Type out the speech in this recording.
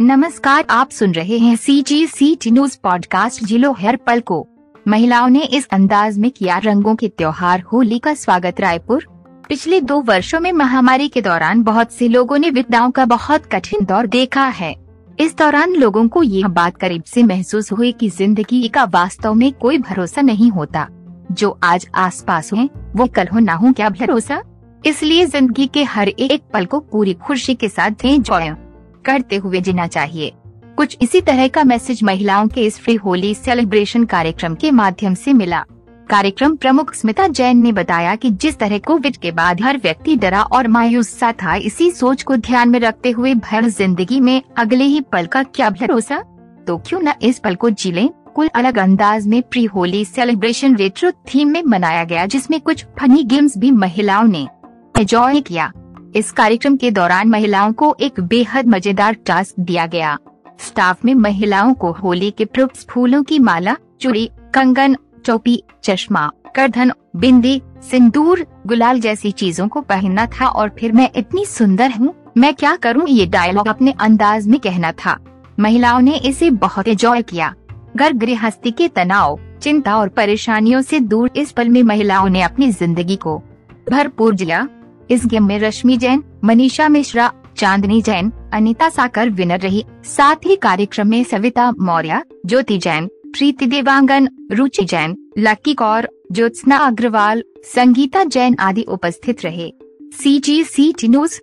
नमस्कार, आप सुन रहे हैं C G C T news podcast जिलो हर पल को। महिलाओं ने इस अंदाज में किया रंगों के त्योहार, होली का स्वागत रायपुर। पिछले दो वर्षों में महामारी के दौरान बहुत से लोगों ने विद्याओं का बहुत कठिन दौर देखा है। इस दौरान लोगों को यह बात करीब से महसूस हुई कि ज़िंदगी का वास्तव में कोई भरोसा नहीं होता। जो आज आस पास है, वो कल हो ना हो, क्या भरोसा? इसलिए ज़िंदगी के हर एक पल को पूरी खुशी के साथ एंजॉय करते हुए जीना चाहिए। कुछ इसी तरह का मैसेज महिलाओं के इस फ्री होली सेलिब्रेशन कार्यक्रम के माध्यम से मिला। कार्यक्रम प्रमुख स्मिता जैन ने बताया कि जिस तरह कोविड के बाद हर व्यक्ति डरा और मायूस सा था, इसी सोच को ध्यान में रखते हुए भर ज़िंदगी में अगले ही पल का क्या भरोसा? तो क्यों न इस पल को जी लें? कुल अलग अंदाज में pre Holi celebration retro theme में मनाया गया, जिसमें कुछ फनी गेम्स भी महिलाओं ने एंजॉय किया। इस कार्यक्रम के दौरान महिलाओं को एक बेहद मज़ेदार टास्क दिया गया। स्टाफ में महिलाओं को होली के प्रुप्स फूलों की माला, चूड़ी, कंगन, टोपी, चश्मा करधन बिंदी, सिंदूर, गुलाल जैसी चीज़ों को पहनना था और फिर मैं इतनी सुंदर हूँ, मैं क्या करूँ? ये डायलॉग अपने अंदाज में कहना था। महिलाओं ने इसे बहुत एंजॉय किया। घर गृहस्थी के तनाव, चिंता और परेशानियों से दूर इस पल में महिलाओं ने अपनी ज़िंदगी को भरपूर जिया। इस गेम में रश्मि जैन, मनीषा मिश्रा, चांदनी जैन, अनिता साकर विनर रही। साथ ही कार्यक्रम में सविता मौर्य, ज्योति जैन, प्रीति देवांगन, रुचि जैन, लक्की कौर, ज्योत्सना अग्रवाल, संगीता जैन आदि उपस्थित रहे। सी जी सी टी न्यूज़